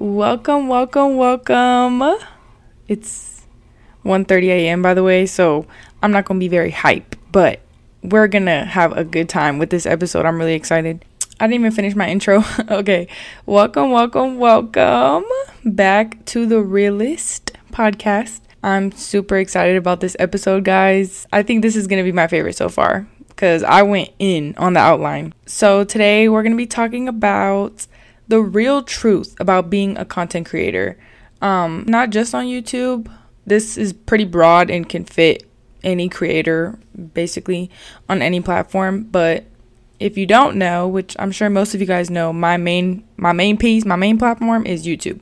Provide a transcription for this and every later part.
Welcome, welcome, welcome. It's 1:30 a.m. by the way, so I'm not going to be very hype, but we're going to have a good time with this episode. I'm really excited. I didn't even finish my intro. okay. Welcome, welcome, welcome back to the ReaLysst podcast. I'm super excited about this episode, guys. I think this is going to be my favorite so far because I went in on the outline. So, today we're going to be talking about the real truth about being a content creator. Um, not just on YouTube. This is pretty broad and can fit any creator basically on any platform, but if you don't know, which I'm sure most of you guys know, my main my main piece, my main platform is YouTube.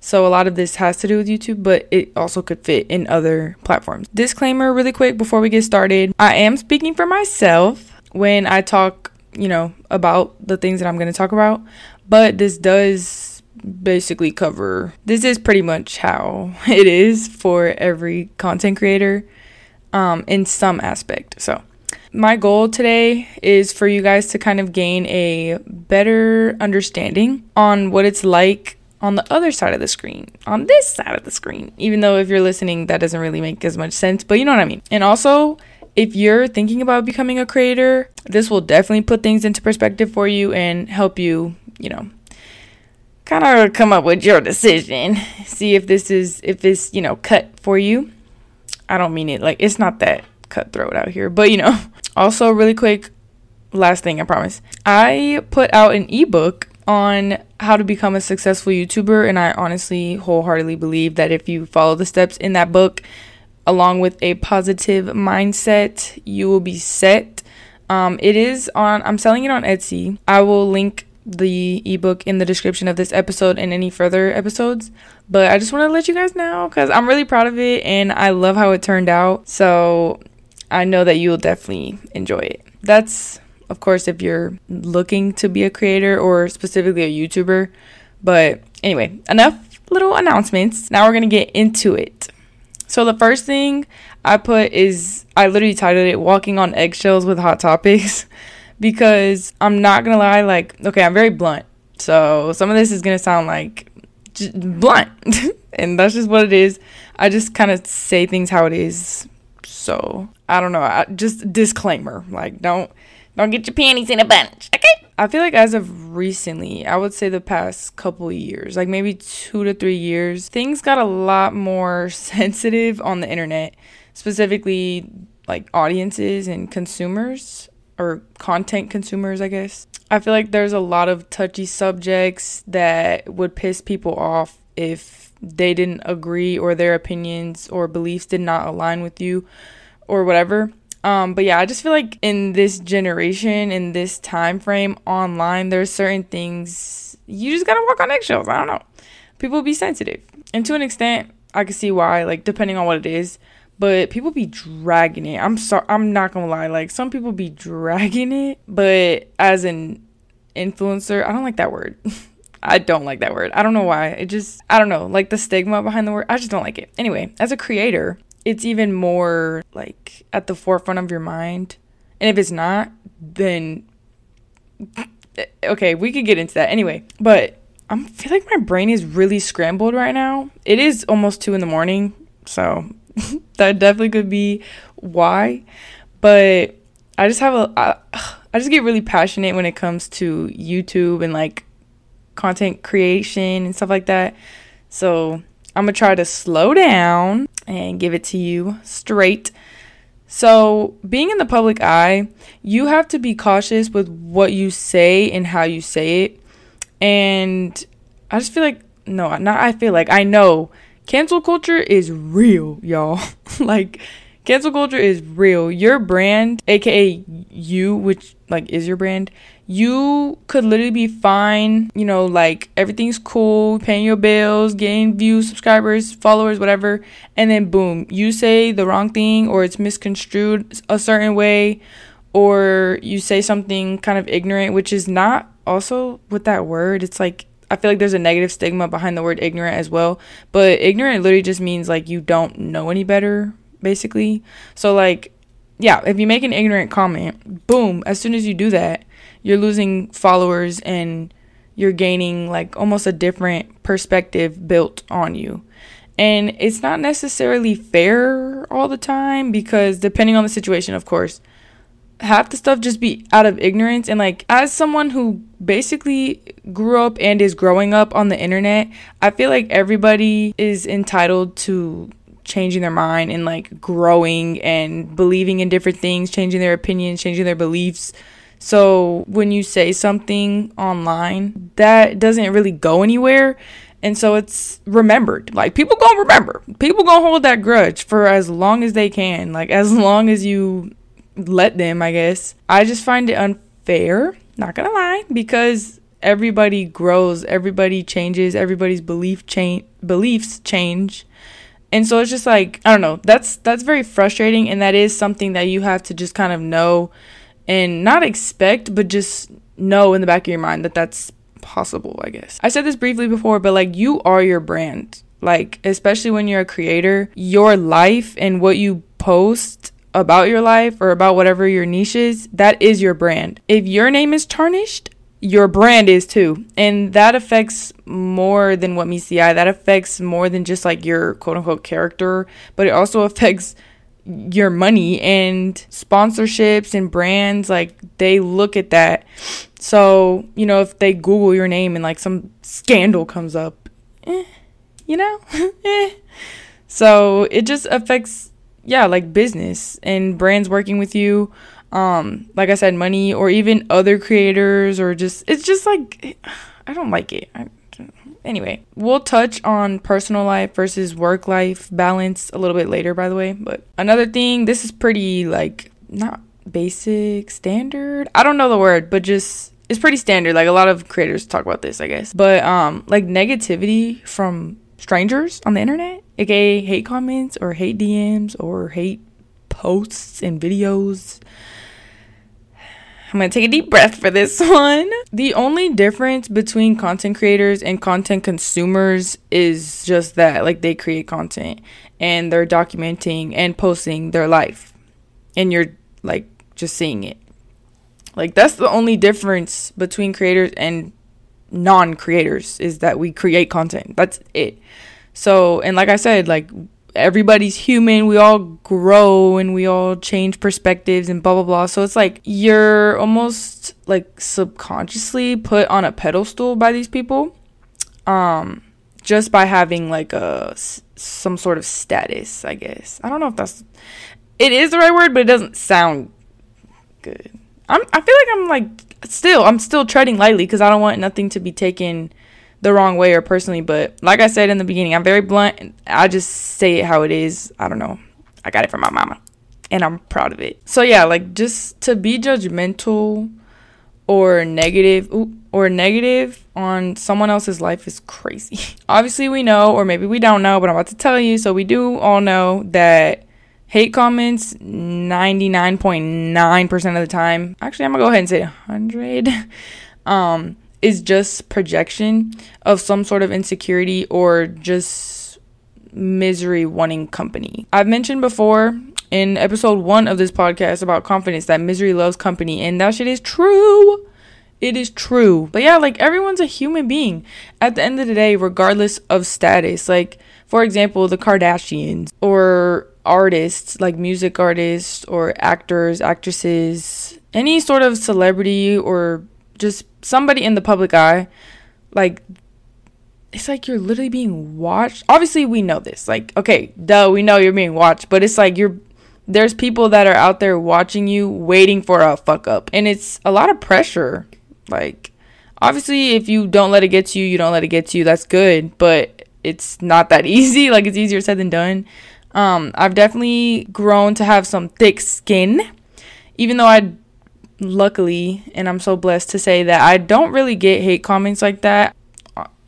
So a lot of this has to do with YouTube, but it also could fit in other platforms. Disclaimer really quick before we get started. I am speaking for myself when I talk, you know, about the things that I'm going to talk about, but this does basically cover this is pretty much how it is for every content creator um in some aspect. So, my goal today is for you guys to kind of gain a better understanding on what it's like on the other side of the screen, on this side of the screen. Even though if you're listening, that doesn't really make as much sense, but you know what I mean. And also, if you're thinking about becoming a creator, this will definitely put things into perspective for you and help you, you know, kind of come up with your decision. See if this is, if this, you know, cut for you. I don't mean it like it's not that cutthroat out here, but you know. Also, really quick, last thing, I promise. I put out an ebook on how to become a successful YouTuber, and I honestly wholeheartedly believe that if you follow the steps in that book, along with a positive mindset, you will be set. Um, it is on, I'm selling it on Etsy. I will link the ebook in the description of this episode and any further episodes. But I just want to let you guys know because I'm really proud of it and I love how it turned out. So I know that you will definitely enjoy it. That's of course, if you're looking to be a creator or specifically a YouTuber. But anyway, enough little announcements. Now we're going to get into it. So, the first thing I put is I literally titled it Walking on Eggshells with Hot Topics because I'm not to lie, like, okay, I'm very blunt. So, some of this is to sound like blunt, and that's just what it is. I just kind of say things how it is. So, I don't know. I, just disclaimer like, don't don't get your panties in a bunch, okay? I feel like as of recently, I would say the past couple years, like maybe two to three years, things got a lot more sensitive on the internet, specifically like audiences and consumers or content consumers, I guess. I feel like there's a lot of touchy subjects that would piss people off if they didn't agree or their opinions or beliefs did not align with you or whatever. Um, but yeah, I just feel like in this generation, in this time frame online, there's certain things you just gotta walk on eggshells. I don't know. People be sensitive. And to an extent, I can see why, like depending on what it is. But people be dragging it. I'm sorry I'm not gonna lie. Like some people be dragging it, but as an influencer, I don't like that word. I don't like that word. I don't know why. It just I don't know, like the stigma behind the word. I just don't like it. Anyway, as a creator, it's even more like at the forefront of your mind. And if it's not, then okay, we could get into that anyway. But I feel like my brain is really scrambled right now. It is almost two in the morning, so that definitely could be why. But I just have a, I, I just get really passionate when it comes to YouTube and like content creation and stuff like that. So I'm gonna try to slow down and give it to you straight. So, being in the public eye, you have to be cautious with what you say and how you say it. And I just feel like, no, not I feel like, I know cancel culture is real, y'all. like, cancel culture is real. Your brand, aka you, which like is your brand, you could literally be fine, you know, like everything's cool, paying your bills, getting views, subscribers, followers, whatever, and then boom, you say the wrong thing or it's misconstrued a certain way or you say something kind of ignorant, which is not also with that word. It's like I feel like there's a negative stigma behind the word ignorant as well, but ignorant literally just means like you don't know any better, basically. So like yeah, if you make an ignorant comment, boom, as soon as you do that, you're losing followers and you're gaining like almost a different perspective built on you. And it's not necessarily fair all the time because depending on the situation, of course, half the stuff just be out of ignorance and like as someone who basically grew up and is growing up on the internet, I feel like everybody is entitled to changing their mind and like growing and believing in different things, changing their opinions, changing their beliefs. So when you say something online, that doesn't really go anywhere. And so it's remembered. Like people gonna remember. People gonna hold that grudge for as long as they can. Like as long as you let them, I guess. I just find it unfair, not gonna lie, because everybody grows, everybody changes, everybody's belief change beliefs change. And so it's just like, I don't know, that's that's very frustrating and that is something that you have to just kind of know and not expect, but just know in the back of your mind that that's possible, I guess. I said this briefly before, but like you are your brand. Like, especially when you're a creator, your life and what you post about your life or about whatever your niche is, that is your brand. If your name is tarnished, your brand is too. And that affects more than what meets the eye. That affects more than just like your quote unquote character, but it also affects your money and sponsorships and brands. Like they look at that. So, you know, if they Google your name and like some scandal comes up, eh, you know? eh. So it just affects yeah, like business and brands working with you. Um, like I said, money or even other creators or just it's just like I don't like it. I, anyway, we'll touch on personal life versus work life balance a little bit later, by the way. But another thing, this is pretty like not basic standard. I don't know the word, but just it's pretty standard. Like a lot of creators talk about this, I guess. But um, like negativity from strangers on the internet, aka hate comments or hate DMs or hate posts and videos. I'm gonna take a deep breath for this one. The only difference between content creators and content consumers is just that, like, they create content and they're documenting and posting their life, and you're like just seeing it. Like, that's the only difference between creators and non creators is that we create content. That's it. So, and like I said, like everybody's human. We all grow and we all change perspectives and blah blah blah. So it's like you're almost like subconsciously put on a pedestal by these people. Um just by having like a some sort of status, I guess. I don't know if that's it is the right word, but it doesn't sound good. I'm I feel like I'm like still I'm still treading lightly cuz I don't want nothing to be taken the wrong way or personally, but like I said in the beginning, I'm very blunt. I just say it how it is. I don't know. I got it from my mama and I'm proud of it. So yeah, like just to be judgmental or negative or negative on someone else's life is crazy. Obviously, we know or maybe we don't know, but I'm about to tell you. So we do all know that hate comments 99.9% of the time. Actually, I'm going to go ahead and say 100 um is just projection of some sort of insecurity or just misery wanting company. I've mentioned before in episode one of this podcast about confidence that misery loves company, and that shit is true. It is true. But yeah, like everyone's a human being at the end of the day, regardless of status. Like, for example, the Kardashians or artists, like music artists or actors, actresses, any sort of celebrity or just somebody in the public eye, like it's like you're literally being watched. Obviously, we know this. Like, okay, duh, we know you're being watched, but it's like you're there's people that are out there watching you, waiting for a fuck up, and it's a lot of pressure. Like, obviously, if you don't let it get to you, you don't let it get to you. That's good, but it's not that easy. Like, it's easier said than done. Um, I've definitely grown to have some thick skin, even though I luckily, and I'm so blessed to say that I don't really get hate comments like that.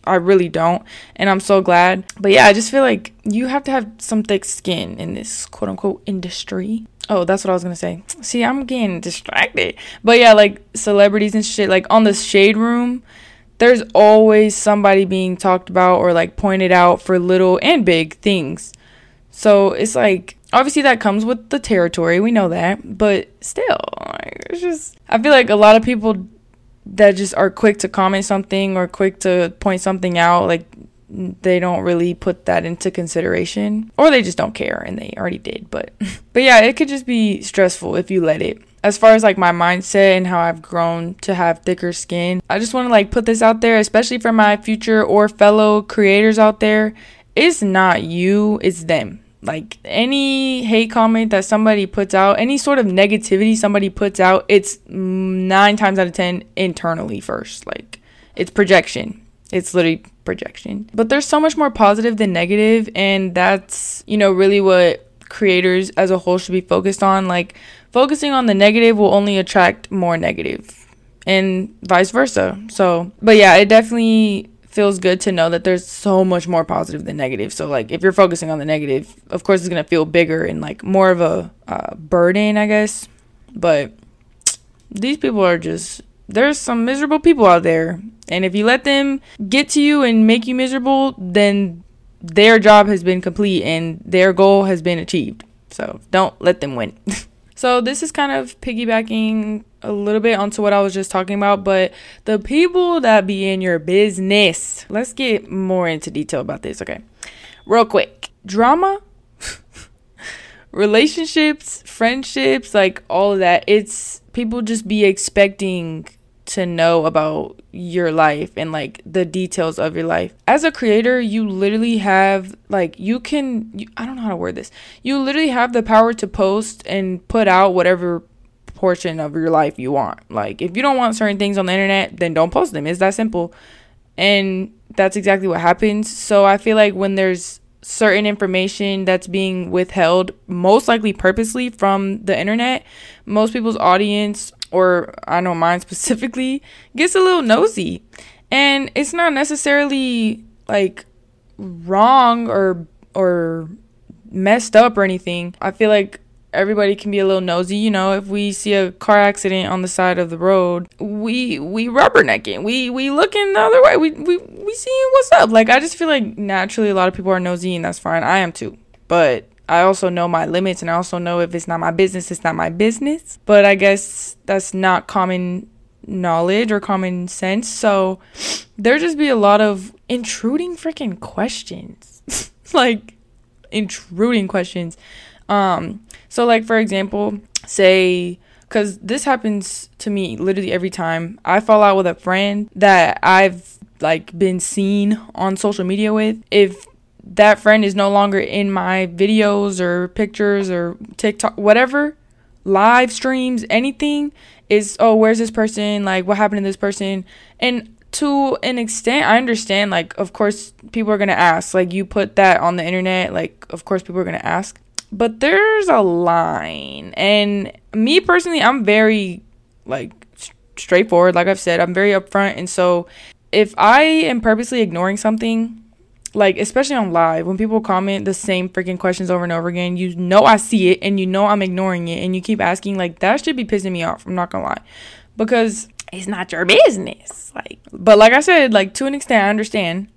I really don't. And I'm so glad. But yeah, I just feel like you have to have some thick skin in this quote unquote industry. Oh, that's what I was gonna say. See, I'm getting distracted. But yeah, like celebrities and shit, like on the shade room, there's always somebody being talked about or like pointed out for little and big things. So it's like obviously that comes with the territory we know that but still like, it's just i feel like a lot of people that just are quick to comment something or quick to point something out like they don't really put that into consideration or they just don't care and they already did but but yeah it could just be stressful if you let it. As far as like my mindset and how I've grown to have thicker skin I just want to like put this out there especially for my future or fellow creators out there. It's not you it's them like any hate comment that somebody puts out any sort of negativity somebody puts out it's nine times out of ten internally first like it's projection it's literally projection. But there's so much more positive than negative, and that's, you know, really what creators as a whole should be focused on. Like, focusing on the negative will only attract more negative, and vice versa. So, but yeah, it definitely feels good to know that there's so much more positive than negative. So, like, if you're focusing on the negative, of course, it's gonna feel bigger and like more of a uh, burden, I guess. But these people are just there's some miserable people out there. And if you let them get to you and make you miserable, then their job has been complete and their goal has been achieved. So don't let them win. so this is kind of piggybacking a little bit onto what I was just talking about, but the people that be in your business. Let's get more into detail about this, okay? Real quick. Drama relationships, friendships, like all of that. It's people just be expecting to know about your life and like the details of your life. As a creator, you literally have like you can you, I don't know how to word this. You literally have the power to post and put out whatever portion of your life you want. Like if you don't want certain things on the internet, then don't post them. It's that simple. And that's exactly what happens. So I feel like when there's certain information that's being withheld, most likely purposely from the internet, most people's audience or I know mine specifically, gets a little nosy. And it's not necessarily like wrong or or messed up or anything. I feel like everybody can be a little nosy, you know, if we see a car accident on the side of the road, we we rubbernecking. We we looking the other way. We we we seeing what's up. Like I just feel like naturally a lot of people are nosy and that's fine. I am too. But I also know my limits and I also know if it's not my business, it's not my business. But I guess that's not common knowledge or common sense. So there just be a lot of intruding freaking questions. like intruding questions. Um so like for example, say cuz this happens to me literally every time I fall out with a friend that I've like been seen on social media with. If that friend is no longer in my videos or pictures or TikTok, whatever, live streams, anything is, oh, where's this person? Like, what happened to this person? And to an extent, I understand, like, of course, people are going to ask. Like, you put that on the internet, like, of course, people are going to ask. But there's a line. And me personally, I'm very, like, straightforward. Like I've said, I'm very upfront. And so if I am purposely ignoring something, like especially on live when people comment the same freaking questions over and over again you know i see it and you know i'm ignoring it and you keep asking like that should be pissing me off i'm not gonna lie because it's not your business like but like i said like to an extent i understand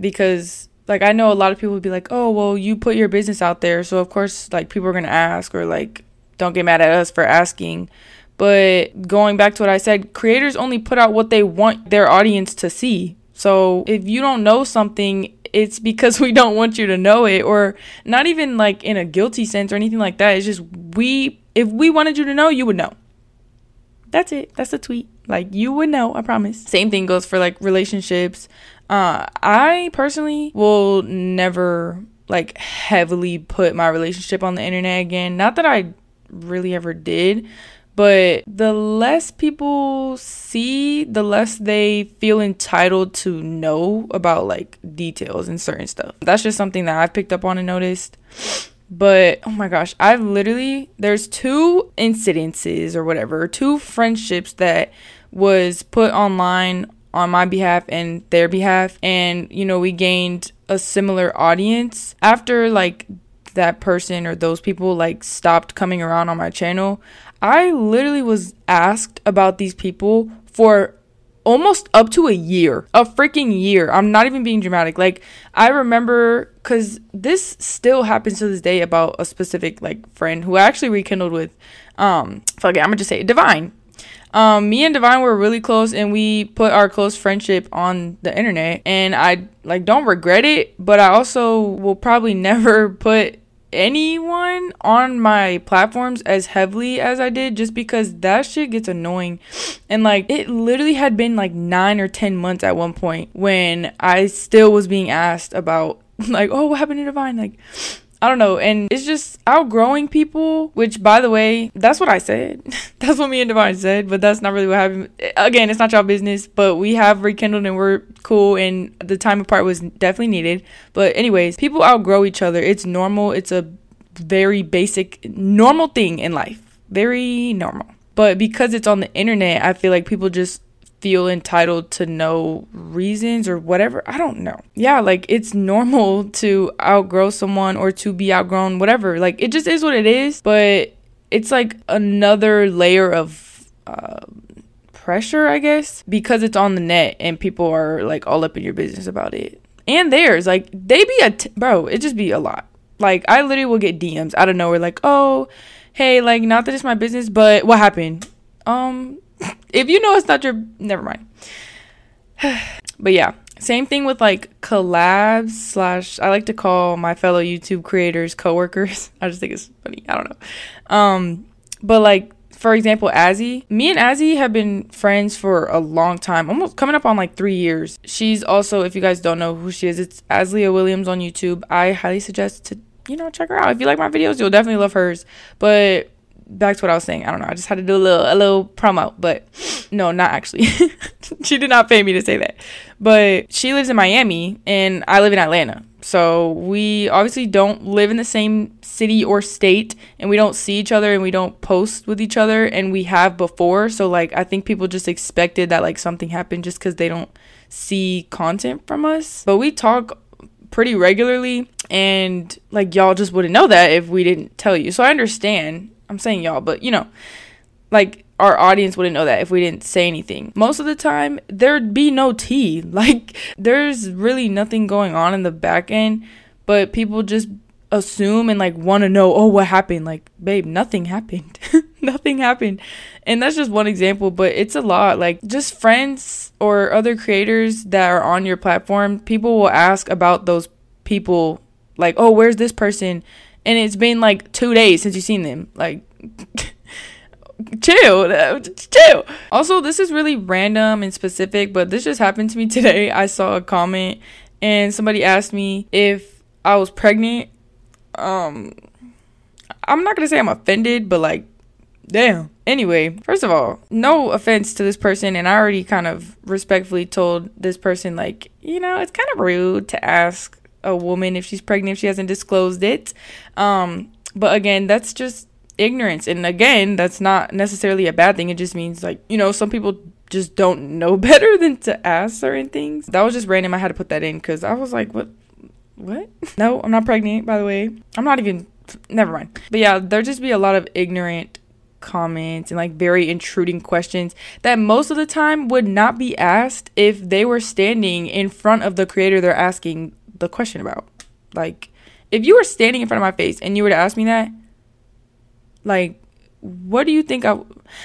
because like i know a lot of people would be like oh well you put your business out there so of course like people are gonna ask or like don't get mad at us for asking. But going back to what i said creators only put out what they want their audience to see. So if you don't know something it's because we don't want you to know it or not even like in a guilty sense or anything like that. It's just we if we wanted you to know you would know. That's it. That's the tweet. Like you would know i promise. Same thing goes for like relationships uh i personally will never like heavily put my relationship on the internet again not that i really ever did but the less people see, the less they feel entitled to know about like details and certain stuff. That's just something that I've picked up on and noticed. But oh my gosh, I've literally there's two incidences or whatever, two friendships that was put online on my behalf and their behalf and you know we gained a similar audience after like that person or those people like stopped coming around on my channel I literally was asked about these people for almost up to a year, a freaking year. I'm not even being dramatic. Like I remember cuz this still happens to this day about a specific like friend who I actually rekindled with um fuck it, I'm to just say Divine. Um, me and Divine were really close, and we put our close friendship on the internet. And I like don't regret it, but I also will probably never put anyone on my platforms as heavily as I did just because that shit gets annoying. And like it literally had been like 9 or 10 months at one point when I still was being asked about like, "Oh, what happened to Divine?" like I don't know. And it's just outgrowing people, which, by the way, that's what I said. that's what me and Divine said, but that's not really what happened. Again, it's not y'all business, but we have rekindled and we're cool. And the time apart was definitely needed. But, anyways, people outgrow each other. It's normal. It's a very basic, normal thing in life. Very normal. But because it's on the internet, I feel like people just feel entitled to know reasons or whatever. I don't know. Yeah, like it's normal to outgrow someone or to be outgrown, whatever. Like it just is what it is. But it's like another layer of uh, pressure, I guess, because it's on the net and people are like all up in your business about it. And theirs, like they be a t- bro. It just be a lot. Like I literally will get DMs out of nowhere, like, oh, hey, like not that it's my business, but what happened? Um, if you know it's not your never mind but yeah same thing with like collabs slash i like to call my fellow youtube creators coworkers i just think it's funny i don't know um but like for example, Azzy, me and Azzy have been friends for a long time, almost coming up on like three years. She's also, if you guys don't know who she is, it's Azlea Williams on YouTube. I highly suggest to, you know, check her out. If you like my videos, you'll definitely love hers. But back to what I was saying. I don't know. I just had to do a little a little promo, but no, not actually. she did not pay me to say that. But she lives in Miami and I live in Atlanta. So we obviously don't live in the same city or state and we don't see each other and we don't post with each other and we have before. So like I think people just expected that like something happened just cuz they don't see content from us. But we talk pretty regularly and like y'all just wouldn't know that if we didn't tell you. So I understand I'm saying y'all, but you know, like our audience wouldn't know that if we didn't say anything. Most of the time, there'd be no tea. Like, there's really nothing going on in the back end, but people just assume and like want to know, oh, what happened? Like, babe, nothing happened. nothing happened. And that's just one example, but it's a lot. Like, just friends or other creators that are on your platform, people will ask about those people, like, oh, where's this person? And it's been like two days since you've seen them. Like, chill, chill. Also, this is really random and specific, but this just happened to me today. I saw a comment and somebody asked me if I was pregnant. Um, I'm not gonna say I'm offended, but like, damn. Anyway, first of all, no offense to this person, and I already kind of respectfully told this person, like, you know, it's kind of rude to ask a woman if she's pregnant if she hasn't disclosed it. Um, but again, that's just ignorance. And again, that's not necessarily a bad thing. It just means like, you know, some people just don't know better than to ask certain things. That was just random. I had to put that in because I was like, what? What? No, I'm not pregnant, by the way. I'm not even, never mind. But yeah, there just be a lot of ignorant comments and like very intruding questions that most of the time would not be asked if they were standing in front of the creator they're asking the question about. Like, if you were standing in front of my face and you were to ask me that, like, what do you think I?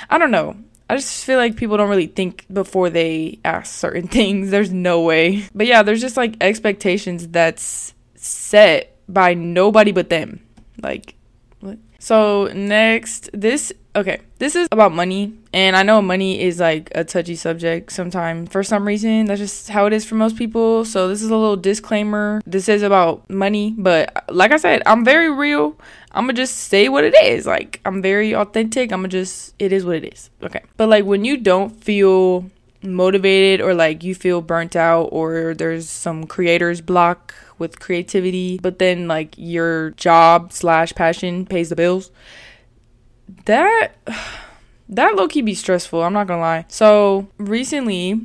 I don't know. I just feel like people don't really think before they ask certain things. There's no way. But yeah, there's just like expectations that's set by nobody but them. Like, what? So, next, this okay, this is about money. And I know money is like a touchy subject sometimes for some reason. That's just how it is for most people. So, this is a little disclaimer. This is about money, but like I said, I'm very real. I'm gonna just say what it is. Like, I'm very authentic. I'm gonna just, it is what it is. Okay. But like, when you don't feel motivated or like you feel burnt out or there's some creator's block with creativity, but then like your job slash passion pays the bills that that low key be stressful. I'm not gonna lie. So recently,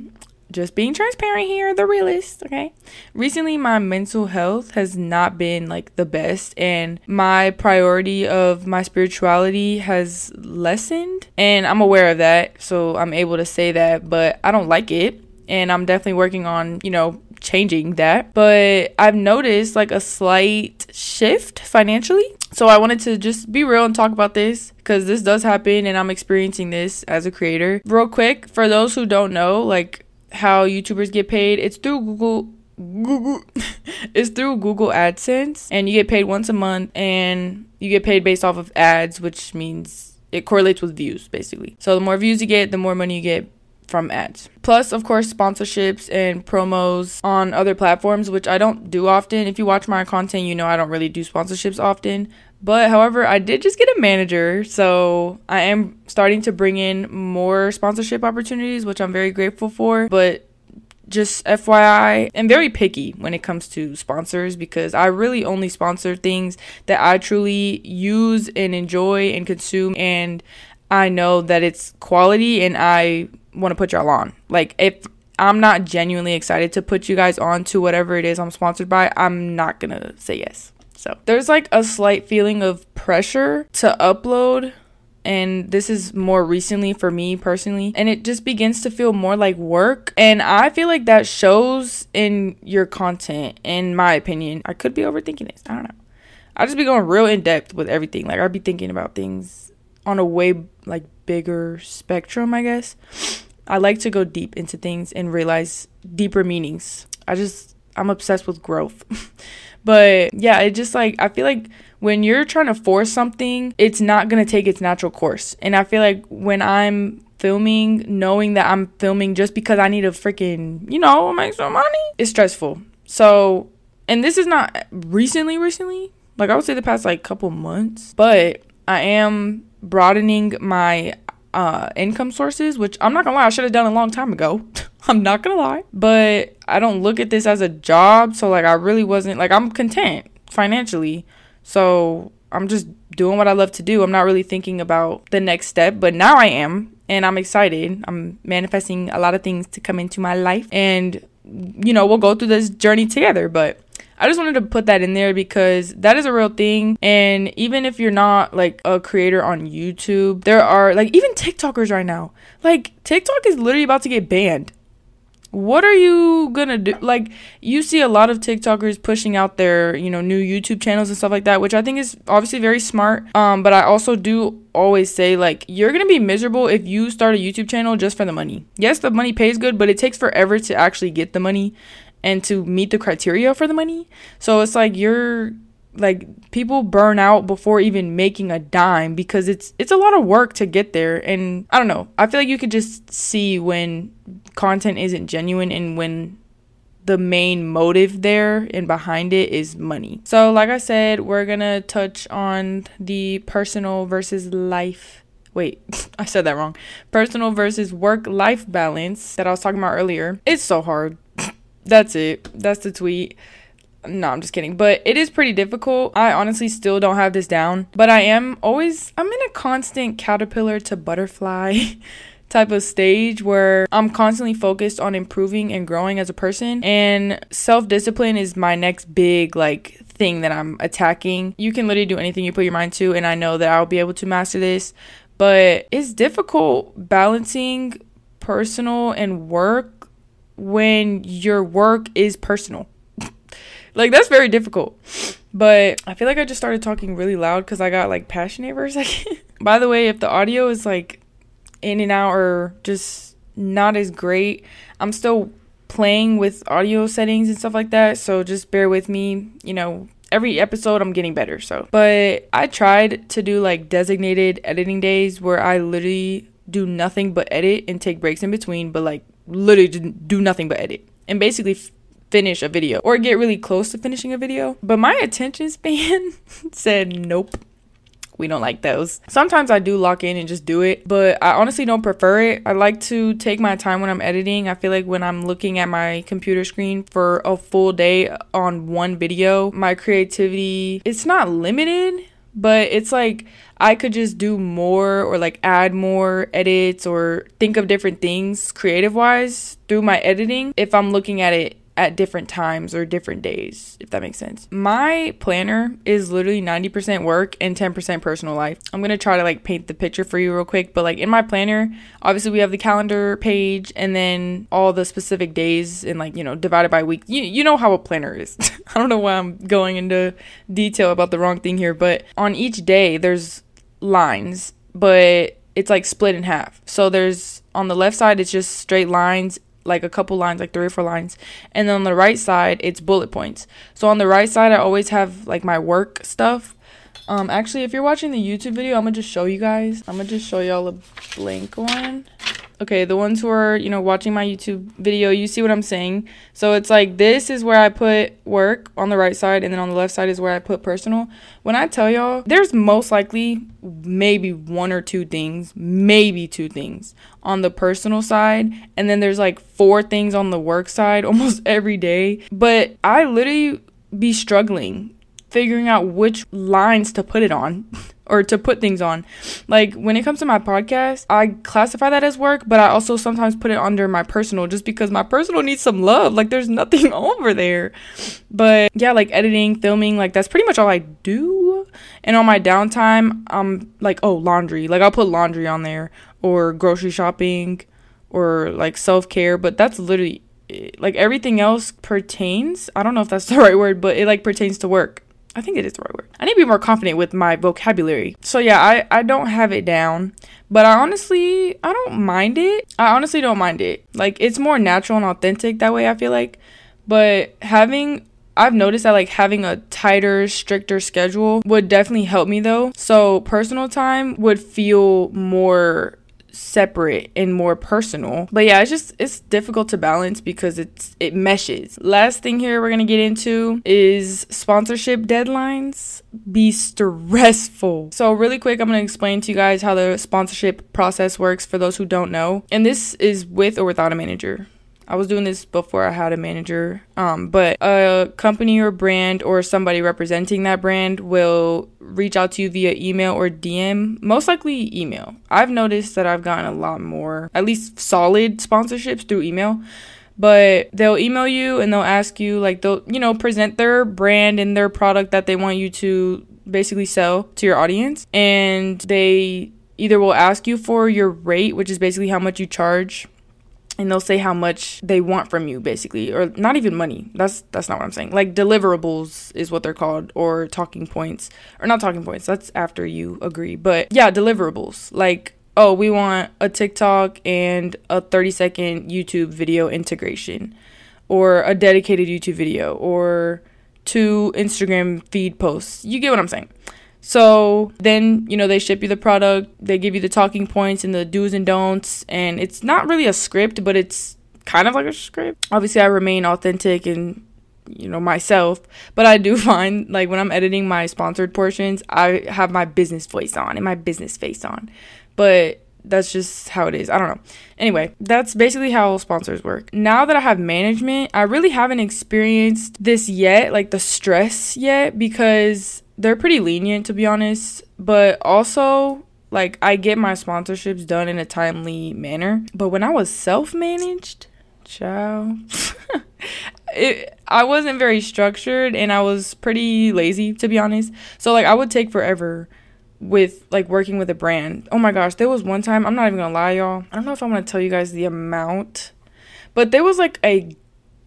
just being transparent here, the realist, okay? Recently, my mental health has not been like the best, and my priority of my spirituality has lessened, and I'm aware of that, so I'm able to say that, but I don't like it, and I'm definitely working on, you know, changing that. But I've noticed like a slight shift financially So I wanted to just be real and talk about this because this does happen and I'm experiencing this as a creator. Real quick, for those who don't know, like how YouTubers get paid, it's through Google Google it's through Google AdSense and you get paid once a month and you get paid based off of ads, which means it correlates with views basically. So the more views you get, the more money you get from ads. Plus, of course, sponsorships and promos on other platforms, which I don't do often. If you watch my content, you know I don't really do sponsorships often. But however, I did just get a manager, so I am starting to bring in more sponsorship opportunities, which I'm very grateful for. But just FYI, I'm very picky when it comes to sponsors because I really only sponsor things that I truly use and enjoy and consume and I know that it's quality and I want to put y'all on. Like if I'm not genuinely excited to put you guys on to whatever it is I'm sponsored by, I'm not going to say yes. So, there's like a slight feeling of pressure to upload and this is more recently for me personally and it just begins to feel more like work and i feel like that shows in your content in my opinion i could be overthinking this i don't know i just be going real in depth with everything like i'd be thinking about things on a way like bigger spectrum i guess i like to go deep into things and realize deeper meanings i just i'm obsessed with growth but yeah it just like i feel like when you're trying to force something, it's not going to take its natural course. And I feel like when I'm filming, knowing that I'm filming just because I need to freaking, you know, make some money, it's stressful. So, and this is not recently, recently, like I would say the past like couple months, but I am broadening my uh income sources, which I'm not gonna lie, I should have done a long time ago. I'm not gonna lie. But I don't look at this as a job, so like I really wasn't like I'm content financially. So I'm just doing what I love to do. I'm not really thinking about the next step, but now I am. And I'm excited. I'm manifesting a lot of things to come into my life. And, you know, we'll go through this journey together. But I just wanted to put that in there because that is a real thing. And even if you're not like a creator on YouTube, there are like even TikTokers right now. Like TikTok is literally about to get banned what are you gonna do like you see a lot of tiktokers pushing out their you know new youtube channels and stuff like that which i think is obviously very smart um but i also do always say like you're gonna be miserable if you start a youtube channel just for the money yes the money pays good but it takes forever to actually get the money and to meet the criteria for the money so it's like you're like people burn out before even making a dime because it's it's a lot of work to get there and I don't know. I feel like you could just see when content isn't genuine and when the main motive there and behind it is money. So like I said, we're going to touch on the personal versus life Wait, I said that wrong. Personal versus work life balance that I was talking about earlier. It's so hard. That's it. That's the tweet. No, I'm just kidding. But it is pretty difficult. I honestly still don't have this down. But I am always, I'm in a constant caterpillar to butterfly type of stage where I'm constantly focused on improving and growing as a person. And self discipline is my next big, like, thing that I'm attacking. You can literally do anything you put your mind to. And I know that I'll be able to master this. But it's difficult balancing personal and work when your work is personal. Like that's very difficult. But I feel like I just started talking really loud because I got like passionate for a second. By the way, if the audio is like in and out or just not as great, I'm still playing with audio settings and stuff like that. So just bear with me. You know, every episode I'm getting better. So, but I tried to do like designated editing days where I literally do nothing but edit and take breaks in between, but like literally do nothing but edit and basically finish a video or get really close to finishing a video. But my attention span said nope. We don't like those. Sometimes I do lock in and just do it, but I honestly don't prefer it. I like to take my time when I'm editing. I feel like when I'm looking at my computer screen for a full day on one video, my creativity it's not limited, but it's like I could just do more or like add more edits or think of different things creative wise through my editing if I'm looking at it at different times or different days, if that makes sense. My planner is literally 90% work and 10% personal life. I'm to try to like paint the picture for you real quick, but like in my planner, obviously we have the calendar page and then all the specific days and like, you know, divided by week. You, you know how a planner is. I don't know why I'm going into detail about the wrong thing here, but on each day there's lines, but it's like split in half. So there's on the left side it's just straight lines like a couple lines, like three or four lines. And then on the right side, it's bullet points. So on the right side, I always have like my work stuff. Um, actually, if you're watching the YouTube video, I'm gonna just show you guys. I'm gonna just show y'all a blank one okay, the ones who are, you know, watching my YouTube video, you see what I'm saying. So it's like this is where I put work on the right side, and then on the left side is where I put personal. When I tell y'all, there's most likely maybe one or two things, maybe two things on the personal side, and then there's like four things on the work side almost every day. But I literally be struggling figuring out which lines to put it on. or to put things on. Like when it comes to my podcast, I classify that as work, but I also sometimes put it under my personal just because my personal needs some love. Like there's nothing over there. But yeah, like editing, filming, like that's pretty much all I do. And on my downtime, I'm like, oh, laundry. Like I'll put laundry on there or grocery shopping or like self-care, but that's literally like everything else pertains. I don't know if that's the right word, but it like pertains to work. I think it is the right word. I need to be more confident with my vocabulary. So yeah, I, I don't have it down. But I honestly I don't mind it. I honestly don't mind it. Like it's more natural and authentic that way I feel like. But having I've noticed that like having a tighter, stricter schedule would definitely help me though. So personal time would feel more separate and more personal. But yeah, it's just it's difficult to balance because it's it meshes. Last thing here we're going to get into is sponsorship deadlines be stressful. So really quick, I'm going to explain to you guys how the sponsorship process works for those who don't know. And this is with or without a manager. I was doing this before I had a manager. Um, but a company or brand or somebody representing that brand will reach out to you via email or DM, most likely email. I've noticed that I've gotten a lot more, at least solid sponsorships through email. But they'll email you and they'll ask you, like, they'll, you know, present their brand and their product that they want you to basically sell to your audience. And they either will ask you for your rate, which is basically how much you charge and they'll say how much they want from you basically or not even money. That's that's not what i'm saying. Like deliverables is what they're called or talking points or not talking points that's after you agree. But yeah deliverables. Like oh we want a tiktok and a 30 second youtube video integration or a dedicated youtube video or two instagram feed posts. You get what i'm saying so then, you know, they ship you the product, they give you the talking points and the do's and don'ts, and it's not really a script, but it's kind of like a script. Obviously, I remain authentic and you know myself but i do find like when i'm editing my sponsored portions i have my business voice on and my business face on but that's just how it is. I don't know. Anyway, that's basically how sponsors work. Now that I have management, I really haven't experienced this yet, like the stress yet, because they're pretty lenient to be honest, but also like I get my sponsorships done in a timely manner. But when I was self-managed, ciao. it, I wasn't very structured and I was pretty lazy to be honest. So like I would take forever with like working with a brand. Oh my gosh, there was one time, I'm not even gonna lie, y'all. I don't know if I'm gonna tell you guys the amount, but there was like a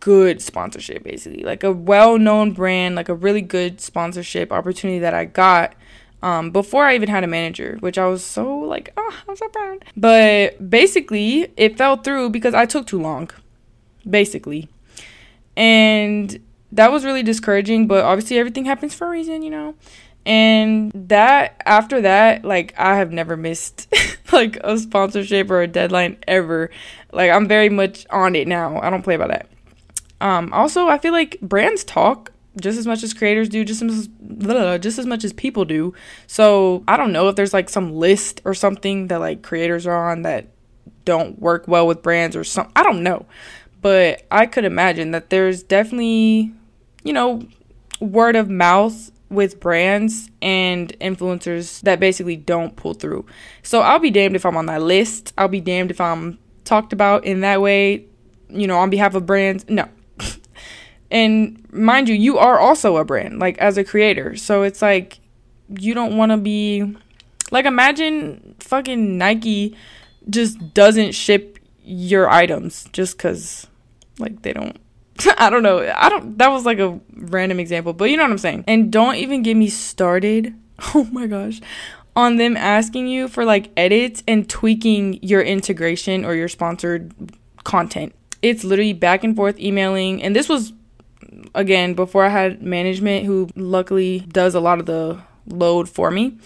good sponsorship basically. Like a well-known brand like a really good sponsorship opportunity that i got um, before i even had a manager which i was so like oh i'm so proud. But basically it fell through because i took too long basically. And that was really discouraging but obviously everything happens for a reason you know? And that after that like i have never missed like a sponsorship or a deadline ever. Like i'm very much on it now. I don't play about that um, also, I feel like brands talk just as much as creators do, just as just as much as people do. So I don't know if there's like some list or something that like creators are on that don't work well with brands or some. I don't know, but I could imagine that there's definitely you know word of mouth with brands and influencers that basically don't pull through. So I'll be damned if I'm on that list. I'll be damned if I'm talked about in that way, you know, on behalf of brands. No, And mind you, you are also a brand, like as a creator. So it's like you don't want to be like imagine fucking Nike just doesn't ship your items just cuz like they don't I don't know. I don't that was like a random example, but you know what I'm saying. And don't even get me started. Oh my gosh. On them asking you for like edits and tweaking your integration or your sponsored content. It's literally back and forth emailing and this was again before I had management who luckily does a lot of the load for me.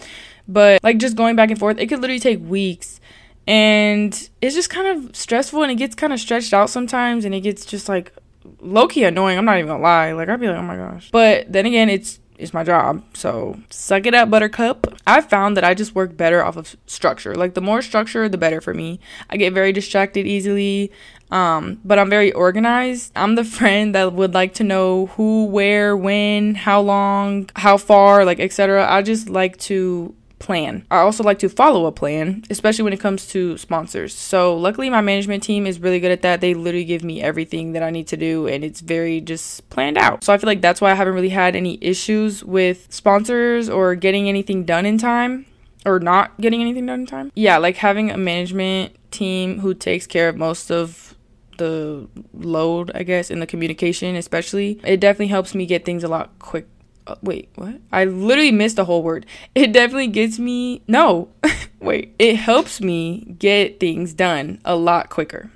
But like just going back and forth, it could literally take weeks and it's just kind of stressful and it gets kind of stretched out sometimes and it gets just like low key annoying. I'm not even gonna lie. Like I'd be like, oh my gosh. But then again, it's it's my job. So suck it up, Buttercup. I found that I just work better off of structure. Like the more structure, the better for me. I get very distracted easily. Um, but I'm very organized. I'm the friend that would like to know who, where, when, how long, how far, like etc. I just like to plan. I also like to follow a plan, especially when it comes to sponsors. So, luckily, my management team is really good at that. They literally give me everything that I need to do, and it's very just planned out. So, I feel like that's why I haven't really had any issues with sponsors or getting anything done in time or not getting anything done in time. Yeah, like having a management team who takes care of most of the load, I guess, in the communication, especially, it definitely helps me get things a lot quick uh, wait, what? I literally missed a whole word. It definitely gets me. No, wait. It helps me get things done a lot quicker.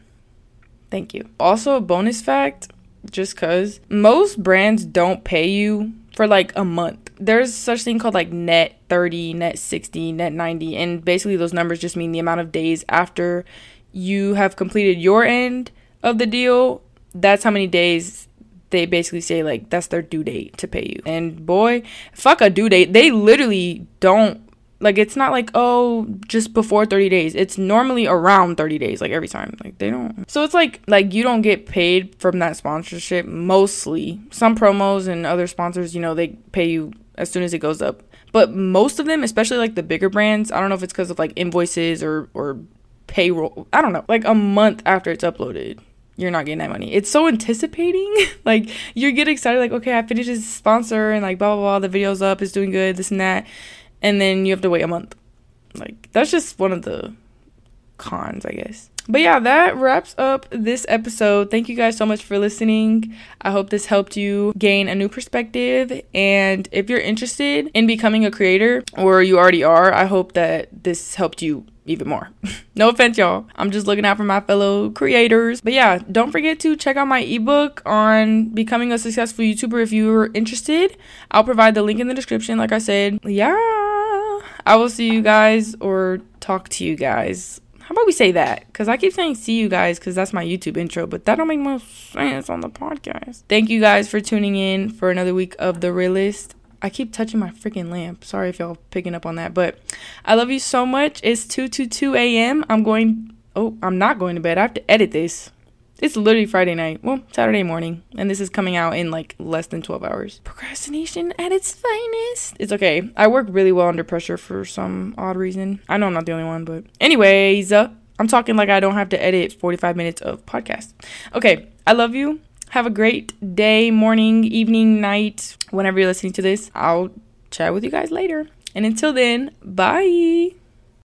Thank you. Also, a bonus fact just because most brands don't pay you for like a month. There's such thing called like net 30, net 60, net 90, and basically those numbers just mean the amount of days after you have completed your end of the deal. That's how many days they basically say like that's their due date to pay you. And boy, fuck a due date. They literally don't like it's not like oh just before 30 days. It's normally around 30 days like every time. Like they don't. So it's like like you don't get paid from that sponsorship mostly. Some promos and other sponsors, you know, they pay you as soon as it goes up. But most of them, especially like the bigger brands, I don't know if it's cuz of like invoices or or payroll. I don't know. Like a month after it's uploaded you're not getting that money. It's so anticipating. like you get excited, like, okay, I finished this sponsor and like blah blah blah, the video's up, it's doing good, this and that. And then you have to wait a month. Like that's just one of the cons, I guess. But yeah, that wraps up this episode. Thank you guys so much for listening. I hope this helped you gain a new perspective. And if you're interested in becoming a creator or you already are, I hope that this helped you even more. no offense, y'all. I'm just looking out for my fellow creators. But yeah, don't forget to check out my ebook on becoming a successful YouTuber if you're interested. I'll provide the link in the description, like I said. Yeah. I will see you guys or talk to you guys. How about we say that? Because I keep saying see you guys because that's my YouTube intro, but that don't make much sense on the podcast. Thank you guys for tuning in for another week of The ReaLysst. I keep touching my freaking lamp. Sorry if y'all picking up on that, but I love you so much. It's 2 to 2 a.m. I'm going, oh, I'm not going to bed. I have to edit this. It's literally Friday night. Well, Saturday morning. And this is coming out in like less than 12 hours. Procrastination at its finest. It's okay. I work really well under pressure for some odd reason. I know I'm not the only one, but anyways, uh, I'm talking like I don't have to edit 45 minutes of podcast. Okay. I love you. Have a great day, morning, evening, night, whenever you're listening to this. I'll chat with you guys later. And until then, bye.